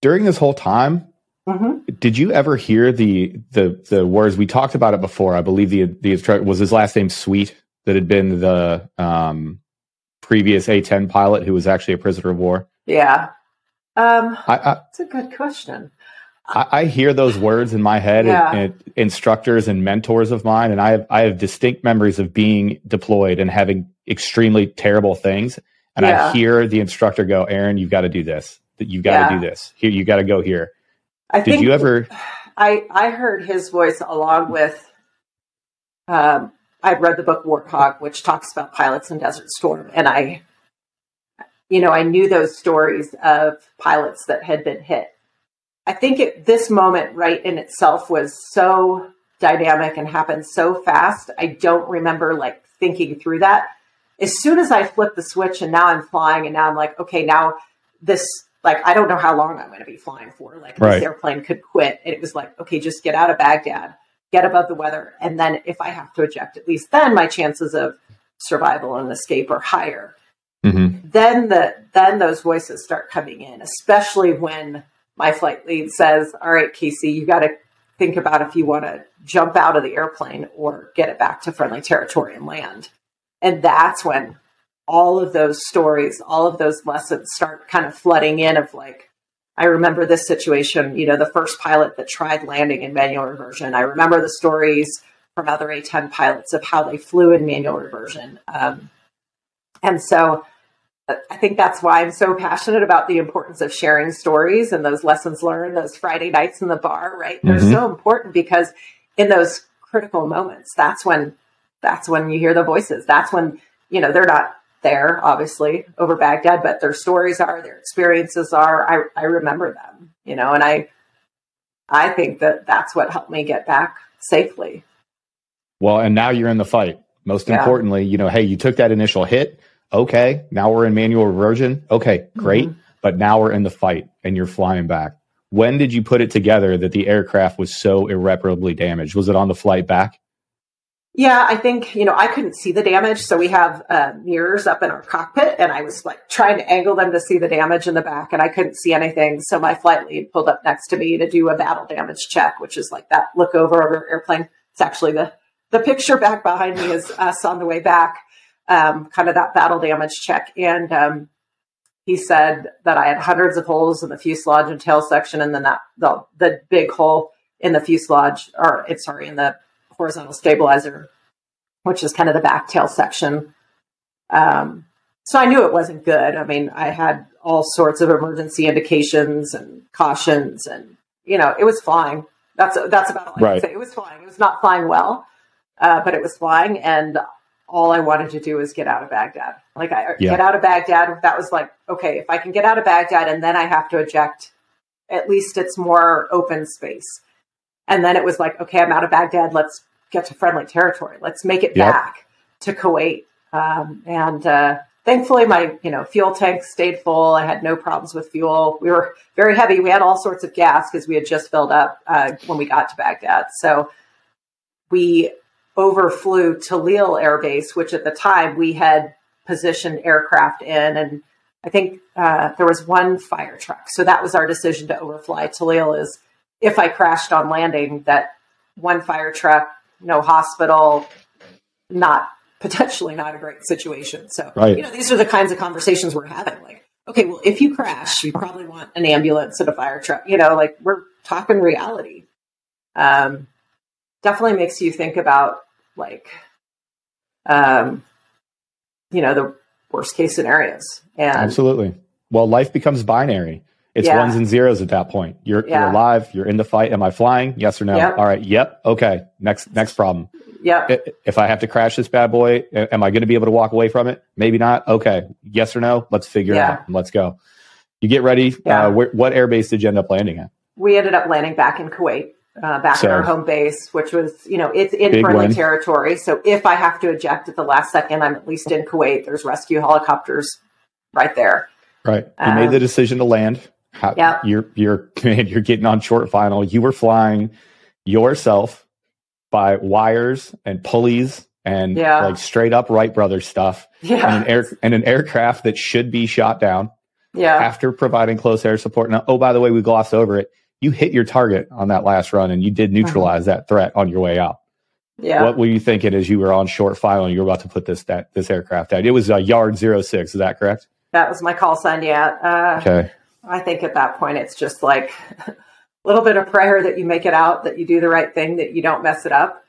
during this whole time, mm-hmm. did you ever hear the the the words we talked about it before? I believe the the instructor was his last name Sweet that had been the um, previous A10 pilot who was actually a prisoner of war. Yeah, um, I, I, that's a good question. I, I, hear those words in my head, yeah. and, and, instructors and mentors of mine, and I have I have distinct memories of being deployed and having extremely terrible things. And yeah. I hear the instructor go, "Aaron, you've got to do this. That you've got to yeah. do this. Here, you got to go here." I Did you ever? I I heard his voice along with. Um, I'd read the book Warthog, which talks about pilots in Desert Storm, and I you know, I knew those stories of pilots that had been hit. I think it, this moment, right in itself, was so dynamic and happened so fast. I don't remember like thinking through that. As soon as I flip the switch and now I'm flying, and now I'm like, okay, now this, like, I don't know how long I'm going to be flying for. Like, right. this airplane could quit. And it was like, okay, just get out of Baghdad, get above the weather. And then if I have to eject, at least then my chances of survival and escape are higher. Mm-hmm. Then the then those voices start coming in, especially when my flight lead says, "All right, Casey, you got to think about if you want to jump out of the airplane or get it back to friendly territory and land." And that's when all of those stories, all of those lessons start kind of flooding in. Of like, I remember this situation. You know, the first pilot that tried landing in manual reversion. I remember the stories from other A10 pilots of how they flew in manual reversion. Um, and so I think that's why I'm so passionate about the importance of sharing stories and those lessons learned, those Friday nights in the bar, right? They're mm-hmm. so important because in those critical moments, that's when that's when you hear the voices. That's when, you know, they're not there, obviously, over Baghdad, but their stories are, their experiences are. I, I remember them, you know, and I I think that that's what helped me get back safely. Well, and now you're in the fight. Most yeah. importantly, you know, hey, you took that initial hit okay, now we're in manual reversion. Okay, great. Mm-hmm. But now we're in the fight and you're flying back. When did you put it together that the aircraft was so irreparably damaged? Was it on the flight back? Yeah, I think, you know, I couldn't see the damage. So we have uh, mirrors up in our cockpit and I was like trying to angle them to see the damage in the back and I couldn't see anything. So my flight lead pulled up next to me to do a battle damage check, which is like that look over over airplane. It's actually the, the picture back behind me is us on the way back um, kind of that battle damage check. And um, he said that I had hundreds of holes in the fuselage and tail section, and then that the the big hole in the fuselage, or it's sorry, in the horizontal stabilizer, which is kind of the back tail section. Um, so I knew it wasn't good. I mean, I had all sorts of emergency indications and cautions, and you know, it was flying. That's that's about all I right. can say. It was flying. It was not flying well, uh, but it was flying, and all I wanted to do was get out of Baghdad. Like I yeah. get out of Baghdad. That was like, okay, if I can get out of Baghdad and then I have to eject, at least it's more open space. And then it was like, okay, I'm out of Baghdad. Let's get to friendly territory. Let's make it yep. back to Kuwait. Um, and uh, thankfully, my you know fuel tank stayed full. I had no problems with fuel. We were very heavy. We had all sorts of gas because we had just filled up uh, when we got to Baghdad. So we overflew Tallil Air Base, which at the time we had positioned aircraft in. And I think uh, there was one fire truck. So that was our decision to overfly Tallil is if I crashed on landing, that one fire truck, no hospital, not potentially not a great situation. So, right. you know, these are the kinds of conversations we're having. Like, okay, well, if you crash, you probably want an ambulance and a fire truck. You know, like we're talking reality. Um, definitely makes you think about like um, you know, the worst case scenarios. And Absolutely. Well, life becomes binary. It's Yeah. ones and zeros at that point. You're Yeah. you're alive. You're in the fight. Am I flying? Yes or no? Yep. All right. Yep. Okay. Next next problem. yep, If I have to crash this bad boy, am I going to be able to walk away from it? Maybe not. Okay. Yes or no? Let's figure it out. Let's go. You get ready. Yeah. Uh, where, what airbase did you end up landing at? we ended up landing back in Kuwait, uh, back So- at our home base, which was, you know, it's in friendly win. territory. So if I have to eject at the last second, I'm at least in Kuwait. There's rescue helicopters right there. Right. You Um, made the decision to land. How, Yep. You're you're man, you're getting on short final. You were flying yourself by wires and pulleys and Yeah. like straight up Wright Brothers stuff. And Yeah, an air and an aircraft that should be shot down yeah, after providing close air support. Now, oh, by the way, we glossed over it. You hit your target on that last run and you did neutralize that threat on your way out. yeah. What were you thinking as you were on short final and you were about to put this that this aircraft out? It was a yard zero six, is that correct? That was my call sign. Yeah. Uh, Okay. I think at that point, it's just like a little bit of prayer that you make it out, that you do the right thing, that you don't mess it up.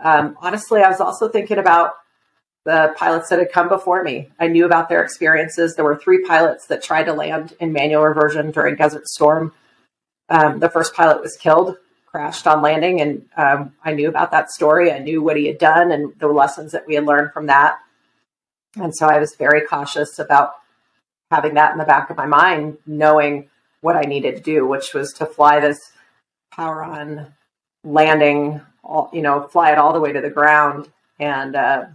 Um, honestly, I was also thinking about the pilots that had come before me. I knew about their experiences. There were three pilots that tried to land in manual reversion during Desert Storm. Um, the first pilot was killed, crashed on landing, and um, I knew about that story. I knew what he had done and the lessons that we had learned from that. And so I was very cautious about having that in the back of my mind, knowing what I needed to do, which was to fly this power on landing, all, you know, fly it all the way to the ground. And, uh,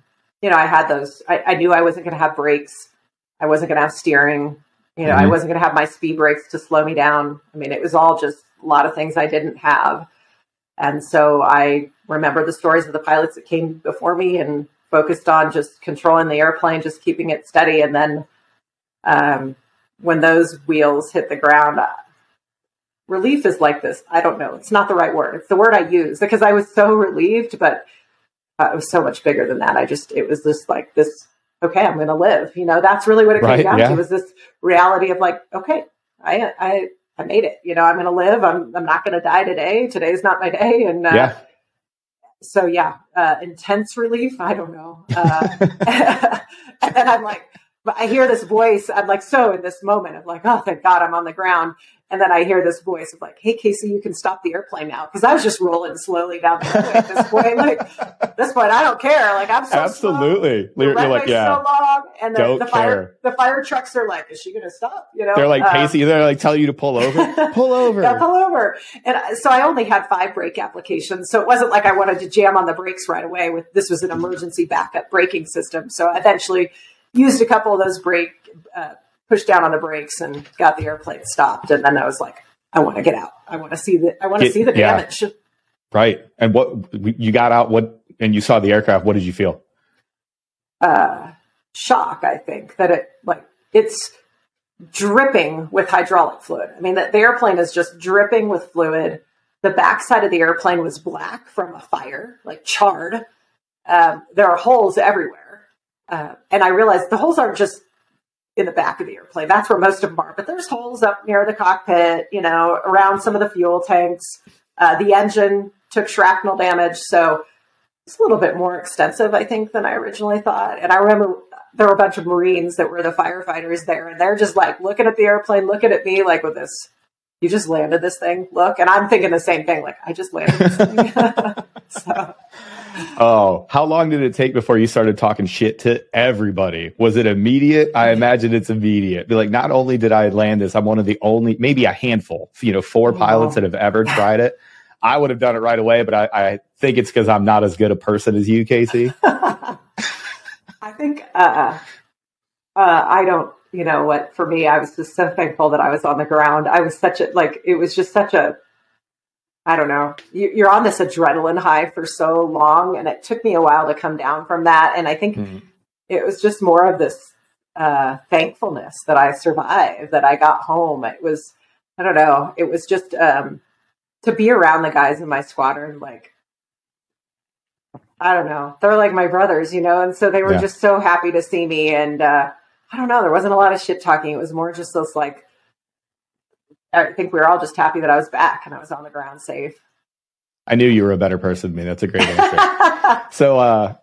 you know, I had those, I, I knew I wasn't going to have brakes. I wasn't going to have steering. You know, I Mhm. wasn't going to have my speed brakes to slow me down. I mean, it was all just a lot of things I didn't have. And so I remember the stories of the pilots that came before me and focused on just controlling the airplane, just keeping it steady. And then um, when those wheels hit the ground, uh, relief is like this. I don't know. It's not the right word. It's the word I use because I was so relieved, but uh, it was so much bigger than that. I just, it was just like this, okay, I'm going to live. You know, that's really what it Right, came down yeah. to was this reality of like, okay, I, I, I made it. You know, I'm going to live. I'm, I'm not going to die today. Today's not my day. And, uh, Yeah. so yeah, uh, intense relief. I don't know. Uh, and then I'm like, but I hear this voice. I'm like, so in this moment of like, oh, thank God I'm on the ground. And then I hear this voice of like, hey, Casey, you can stop the airplane now. Cause I was just rolling slowly down the highway at this point. Like, this point, I don't care. Like, I'm so. Absolutely. The You're, you're like, yeah. so long, and the, Don't the fire the fire trucks are like, is she going to stop? You know, They're like, Um, Casey, they're like telling you to pull over. pull over. yeah, pull over. And so I only had five brake applications. So it wasn't like I wanted to jam on the brakes right away with this was an emergency backup braking system. So eventually used a couple of those brake, uh, pushed down on the brakes and got the airplane stopped. And then I was like, I want to get out. I want to see the, I want to see the yeah. damage. Right. And what you got out, what, and you saw the aircraft. What did you feel? uh, shock. I think that it like it's dripping with hydraulic fluid. I mean, that the airplane is just dripping with fluid. The backside of the airplane was black from a fire, like charred. Um, there are holes everywhere, uh, and I realized the holes aren't just in the back of the airplane. That's where most of them are. But there's holes up near the cockpit, you know, around some of the fuel tanks. Uh, the engine took shrapnel damage, so it's a little bit more extensive, I think, than I originally thought. And I remember there were a bunch of Marines that were the firefighters there, and they're just like looking at the airplane, looking at me like with this. You just landed this thing. Look, and I'm thinking the same thing. Like I just landed this thing. so Oh, how long did it take before you started talking shit to everybody? Was it immediate? I imagine it's immediate. Be like, not only did I land this, I'm one of the only, maybe a handful, you know, four pilots that have ever tried it. I would have done it right away, but I, I think it's because I'm not as good a person as you, Casey. I think uh, uh, I don't. You know what? For me, I was just so thankful that I was on the ground. I was such a like. It was just such a. I don't know. You, you're on this adrenaline high for so long, and it took me a while to come down from that. And I think Mhm. it was just more of this uh, thankfulness that I survived, that I got home. It was, I don't know. It was just um, to be around the guys in my squadron, like I don't know. They're like my brothers, you know, and so they were Yeah. just so happy to see me. And uh, I don't know, there wasn't a lot of shit talking. It was more just this like, I think we were all just happy that I was back and I was on the ground safe. I knew you were a better person than me. That's a great answer. so, uh,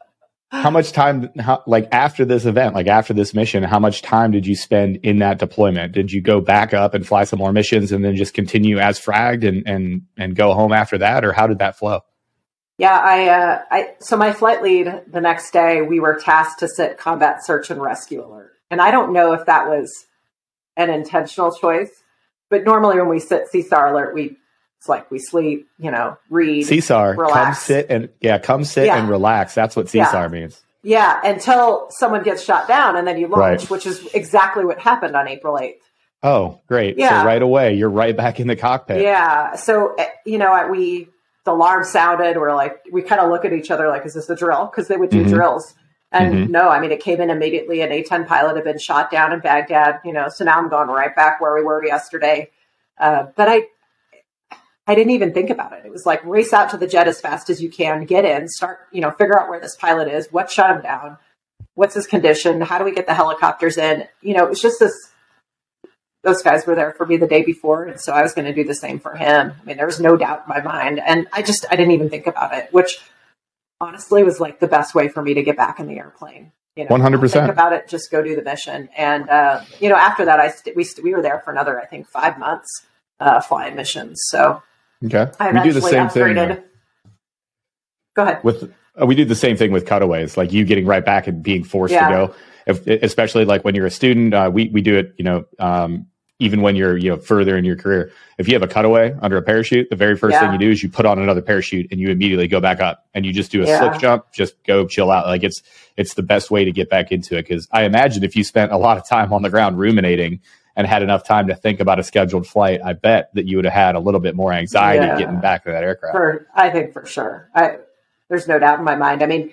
how much time, how, like after this event, like after this mission, how much time did you spend in that deployment? Did you go back up and fly some more missions and then just continue as fragged and and and go home after that, or how did that flow? Yeah, I, uh, I, so my flight lead the next day, we were tasked to sit combat search and rescue alert. And I don't know if that was an intentional choice, but normally when we sit CSAR alert, we, it's like we sleep, you know, read, CSAR, relax. come sit and, yeah, come sit Yeah. and relax. That's what CSAR Yeah. means. Yeah, until someone gets shot down and then you launch, Right. which is exactly what happened on April 8th. Oh, great. Yeah. So right away, you're right back in the cockpit. Yeah. So, eh, you know, we, the alarm sounded. We're like, we kind of look at each other like, is this a drill? Because they would do Mhm. drills. And Mhm. no, I mean, it came in immediately. An A 10 pilot had been shot down in Baghdad, you know, so now I'm going right back where we were yesterday. Uh, but I, I didn't even think about it. It was like race out to the jet as fast as you can, get in, start, you know, figure out where this pilot is, what shut him down, what's his condition, how do we get the helicopters in? You know, it was just this those guys were there for me the day before, and so I was going to do the same for him. I mean, there was no doubt in my mind, and I just I didn't even think about it, which honestly was like the best way for me to get back in the airplane. You know, 100%. Think about it, just go do the mission, and uh, you know, after that, I st- we st- we were there for another I think five months uh, flying missions. So Okay. I we do the same thing. upgraded. Go ahead. with uh, we do the same thing with cutaways like you getting right back and being forced Yeah. to go if, especially like when you're a student uh, we we do it you know um, even when you're you know further in your career if you have a cutaway under a parachute the very first Yeah. thing you do is you put on another parachute and you immediately go back up and you just do a Yeah. slick jump just go chill out like it's it's the best way to get back into it because i imagine if you spent a lot of time on the ground ruminating and had enough time to think about a scheduled flight i bet that you would have had a little bit more anxiety Yeah. getting back to that aircraft For I think for sure. I there's no doubt in my mind. I mean,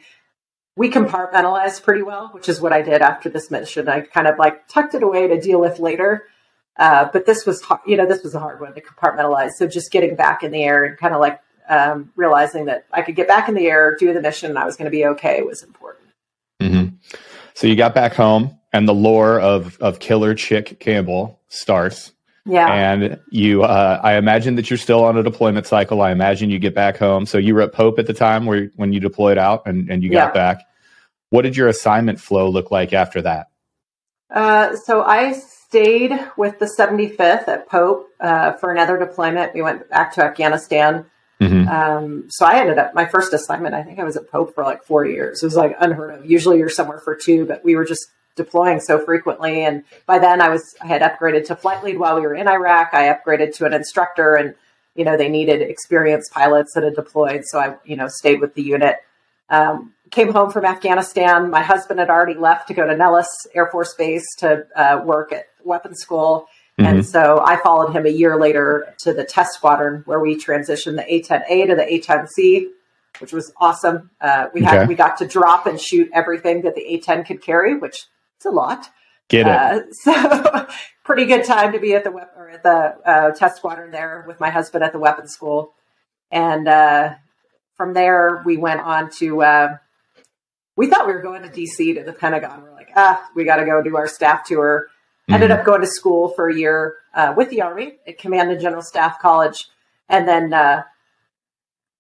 we compartmentalized pretty well, which is what I did after this mission. I kind of like tucked it away to deal with later. Uh, but this was, har- you know, this was a hard one to compartmentalize. So just getting back in the air and kind of like um, realizing that I could get back in the air, do the mission, and I was going to be okay was important. hmm So you got back home, and the lore of of Killer Chick Campbell starts, Yeah. and you. Uh, I imagine that you're still on a deployment cycle. I imagine you get back home. So you were at Pope at the time where when you deployed out, and and you got Yeah. back. What did your assignment flow look like after that? Uh, so I stayed with the 75th at Pope uh, for another deployment. We went back to Afghanistan. Mhm. Um, so I ended up my first assignment. I think I was at Pope for like four years. It was like unheard of. Usually you're somewhere for two, but we were just deploying so frequently. And by then I was I had upgraded to flight lead while we were in Iraq. I upgraded to an instructor, and you know they needed experienced pilots that had deployed. So I you know stayed with the unit. Um, came home from Afghanistan. My husband had already left to go to Nellis Air Force Base to uh, work at weapons school. Mhm. And so I followed him a year later to the test squadron where we transitioned the A10A to the A10C, which was awesome. Uh, we had Okay. we got to drop and shoot everything that the A10 could carry, which is a lot. Get it? Uh, so pretty good time to be at the wep- or at the uh, test squadron there with my husband at the weapons school, and uh, from there we went on to. We thought we were going to DC to the Pentagon. We're like, ah, we got to go do our staff tour. Ended Mhm. up going to school for a year uh, with the Army at Command and General Staff College, and then uh,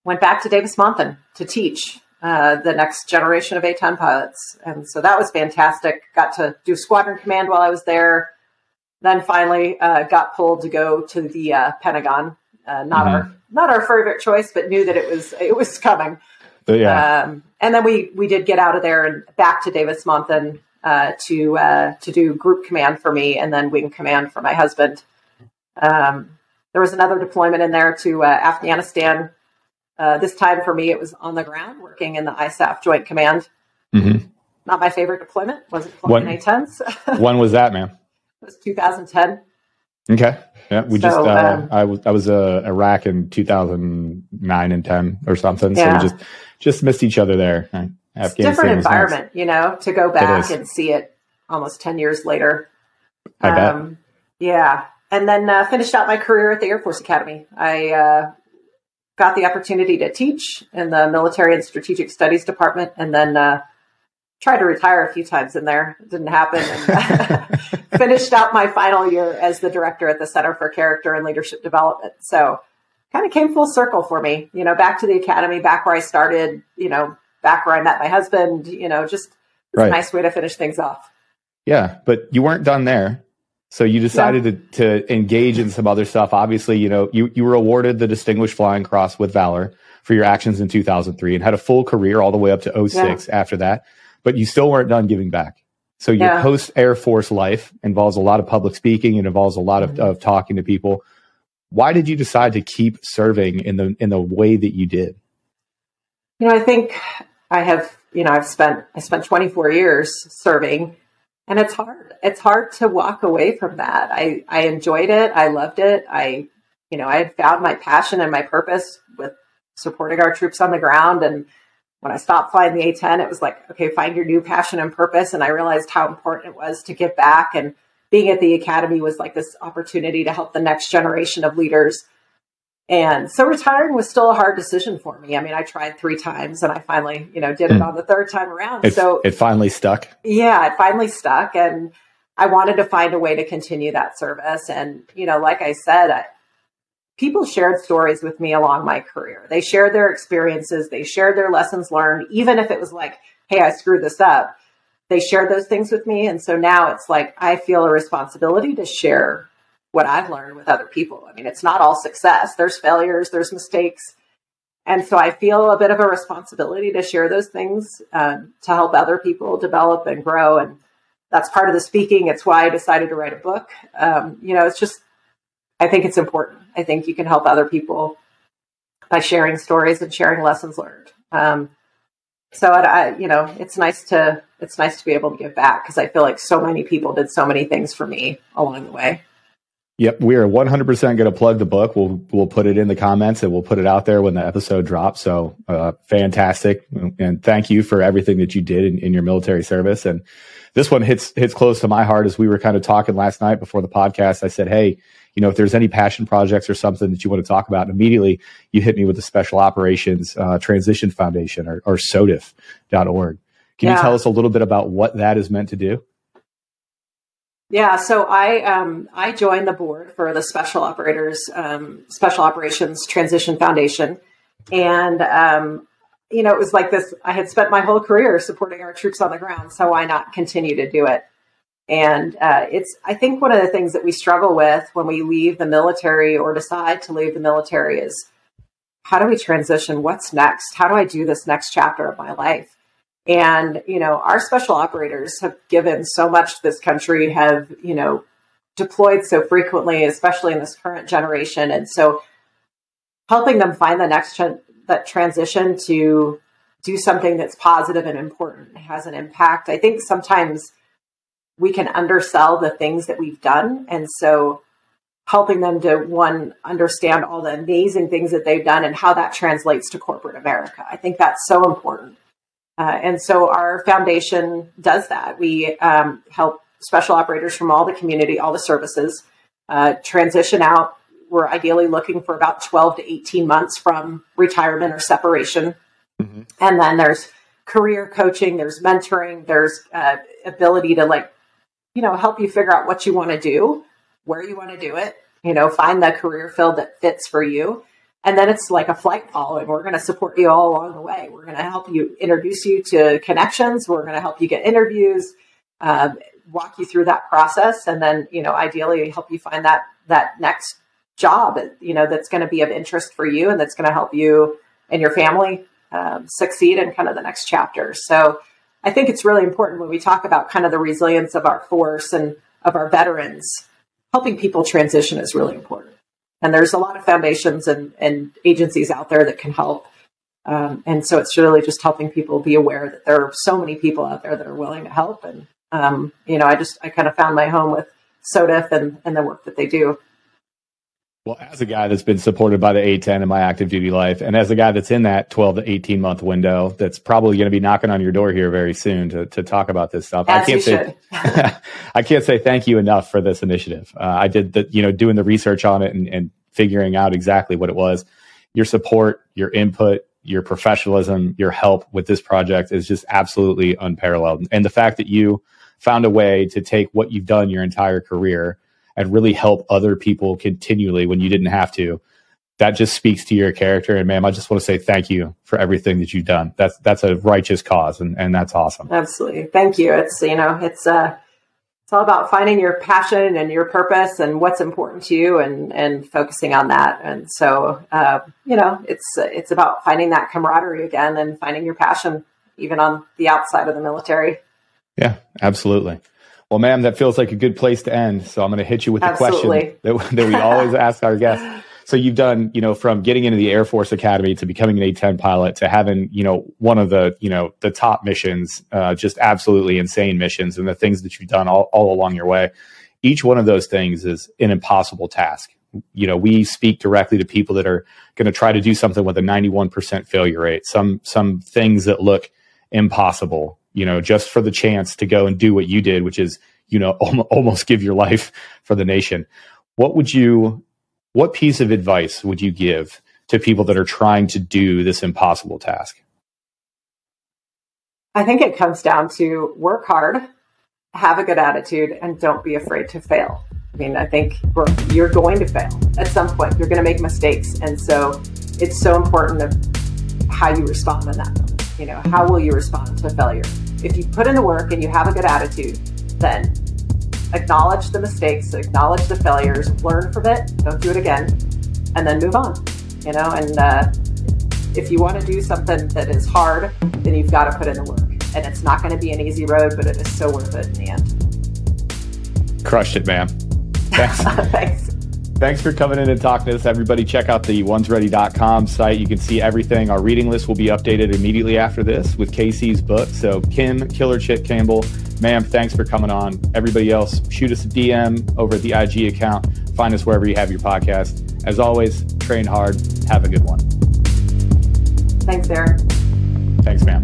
went back to Davis Monthan to teach uh, the next generation of A-10 pilots. And so that was fantastic. Got to do squadron command while I was there. Then finally uh, got pulled to go to the uh, Pentagon. Uh, not our not our favorite choice, but knew that it was it was coming. Yeah. Um, and then we we did get out of there and back to Davis Monthan uh, to uh, to do group command for me, and then wing command for my husband. Um, there was another deployment in there to uh, Afghanistan. Uh, this time for me, it was on the ground, working in the ISAF Joint Command. Mhm. Not my favorite deployment. Wasn't flying What- A-10s. when was that, man? It was 2010. Okay. Yeah, we just uh, um, I was I was uh, Iraq in 2009 and 10 or something. So we just just missed each other there. It's a different was nice. environment, you know, to go back and see it almost 10 years later. I bet. Um, yeah. And then uh, finished out my career at the Air Force Academy. I uh, got the opportunity to teach in the Military and Strategic Studies Department and then uh, tried to retire a few times in there. It didn't happen. And finished out my final year as the director at the Center for Character and Leadership Development. So kind of came full circle for me, you know, back to the academy, back where I started, you know, back where I met my husband. You know, just right. a nice way to finish things off. Yeah, but you weren't done there. So you decided yeah. to, to engage in some other stuff. Obviously, you know, you, you were awarded the Distinguished Flying Cross with Valor for your actions in 2003 and had a full career all the way up to 06 yeah. after that. But you still weren't done giving back. So your yeah. post Air Force life involves a lot of public speaking. It involves a lot of, mm-hmm. of talking to people. Why did you decide to keep serving in the in the way that you did? You know, I think I have, you know, I've spent I spent 24 years serving and it's hard. It's hard to walk away from that. I I enjoyed it. I loved it. I you know, I had found my passion and my purpose with supporting our troops on the ground and when I stopped flying the A10, it was like, okay, find your new passion and purpose. And I realized how important it was to give back. And being at the academy was like this opportunity to help the next generation of leaders. And so retiring was still a hard decision for me. I mean, I tried three times and I finally, you know, did it hmm. on the third time around. It, so it finally stuck. Yeah, it finally stuck. And I wanted to find a way to continue that service. And, you know, like I said, I, people shared stories with me along my career. They shared their experiences, they shared their lessons learned, even if it was like, hey, I screwed this up. They shared those things with me. And so now it's like I feel a responsibility to share what I've learned with other people. I mean, it's not all success, there's failures, there's mistakes. And so I feel a bit of a responsibility to share those things um, to help other people develop and grow. And that's part of the speaking. It's why I decided to write a book. Um, you know, it's just I think it's important. I think you can help other people by sharing stories and sharing lessons learned. Um, so I, you know, it's nice to it's nice to be able to give back because I feel like so many people did so many things for me along the way. Yep, we are 100% going to plug the book. We'll we'll put it in the comments and we'll put it out there when the episode drops. So uh, fantastic, and thank you for everything that you did in, in your military service. And this one hits hits close to my heart as we were kind of talking last night before the podcast. I said, hey, you know, if there's any passion projects or something that you want to talk about, immediately you hit me with the Special Operations uh, Transition Foundation or, or SOTF.org. Can yeah. you tell us a little bit about what that is meant to do? Yeah, so I um, I joined the board for the Special Operators um, Special Operations Transition Foundation, and um, you know it was like this. I had spent my whole career supporting our troops on the ground, so why not continue to do it? And uh, it's, I think, one of the things that we struggle with when we leave the military or decide to leave the military is how do we transition? What's next? How do I do this next chapter of my life? And, you know, our special operators have given so much to this country, have, you know, deployed so frequently, especially in this current generation. And so helping them find the next, that transition to do something that's positive and important has an impact. I think sometimes we can undersell the things that we've done. And so helping them to one understand all the amazing things that they've done and how that translates to corporate America. I think that's so important. Uh, and so our foundation does that. We um, help special operators from all the community, all the services, uh, transition out. We're ideally looking for about 12 to 18 months from retirement or separation. Mm-hmm. And then there's career coaching, there's mentoring, there's uh, ability to like you know, help you figure out what you want to do, where you want to do it, you know, find the career field that fits for you. And then it's like a flight following. We're going to support you all along the way. We're going to help you introduce you to connections. We're going to help you get interviews, um, walk you through that process, and then you know, ideally help you find that that next job. You know, that's going to be of interest for you and that's going to help you and your family um, succeed in kind of the next chapter. So I think it's really important when we talk about kind of the resilience of our force and of our veterans, helping people transition is really important. And there's a lot of foundations and, and agencies out there that can help. Um, and so it's really just helping people be aware that there are so many people out there that are willing to help. And, um, you know, I just, I kind of found my home with SOTF and, and the work that they do. Well, as a guy that's been supported by the A10 in my active duty life, and as a guy that's in that 12 to 18 month window, that's probably going to be knocking on your door here very soon to, to talk about this stuff. As I can't say, I can't say thank you enough for this initiative. Uh, I did the, you know, doing the research on it and, and figuring out exactly what it was. Your support, your input, your professionalism, your help with this project is just absolutely unparalleled. And the fact that you found a way to take what you've done your entire career and really help other people continually when you didn't have to that just speaks to your character. And ma'am, I just want to say thank you for everything that you've done. That's that's a righteous cause, and and that's awesome. Absolutely, thank you. It's you know, it's uh, it's all about finding your passion and your purpose and what's important to you, and and focusing on that. And so, uh, you know, it's it's about finding that camaraderie again and finding your passion, even on the outside of the military. Yeah, absolutely. Well, ma'am, that feels like a good place to end. So I'm going to hit you with the question that, that we always ask our guests so you've done, you know, from getting into the Air Force Academy to becoming an A-10 pilot to having, you know, one of the, you know, the top missions, uh, just absolutely insane missions and the things that you've done all, all along your way. Each one of those things is an impossible task. You know, we speak directly to people that are going to try to do something with a 91% failure rate, some, some things that look impossible, you know, just for the chance to go and do what you did, which is, you know, almost give your life for the nation. What would you what piece of advice would you give to people that are trying to do this impossible task? I think it comes down to work hard, have a good attitude, and don't be afraid to fail. I mean, I think you're going to fail at some point. You're going to make mistakes. And so it's so important of how you respond in that. moment. You know, how will you respond to failure? If you put in the work and you have a good attitude, then acknowledge the mistakes, acknowledge the failures, learn from it, don't do it again, and then move on. You know, and uh, if you want to do something that is hard, then you've got to put in the work. And it's not going to be an easy road, but it is so worth it in the end. Crushed it, ma'am. Thanks. Thanks. Thanks for coming in and talking to us. Everybody, check out the onesready.com site. You can see everything. Our reading list will be updated immediately after this with Casey's book. So, Kim Killer Chick Campbell, ma'am, thanks for coming on. Everybody else, shoot us a DM over at the IG account. Find us wherever you have your podcast. As always, train hard. Have a good one. Thanks, Aaron. Thanks, ma'am.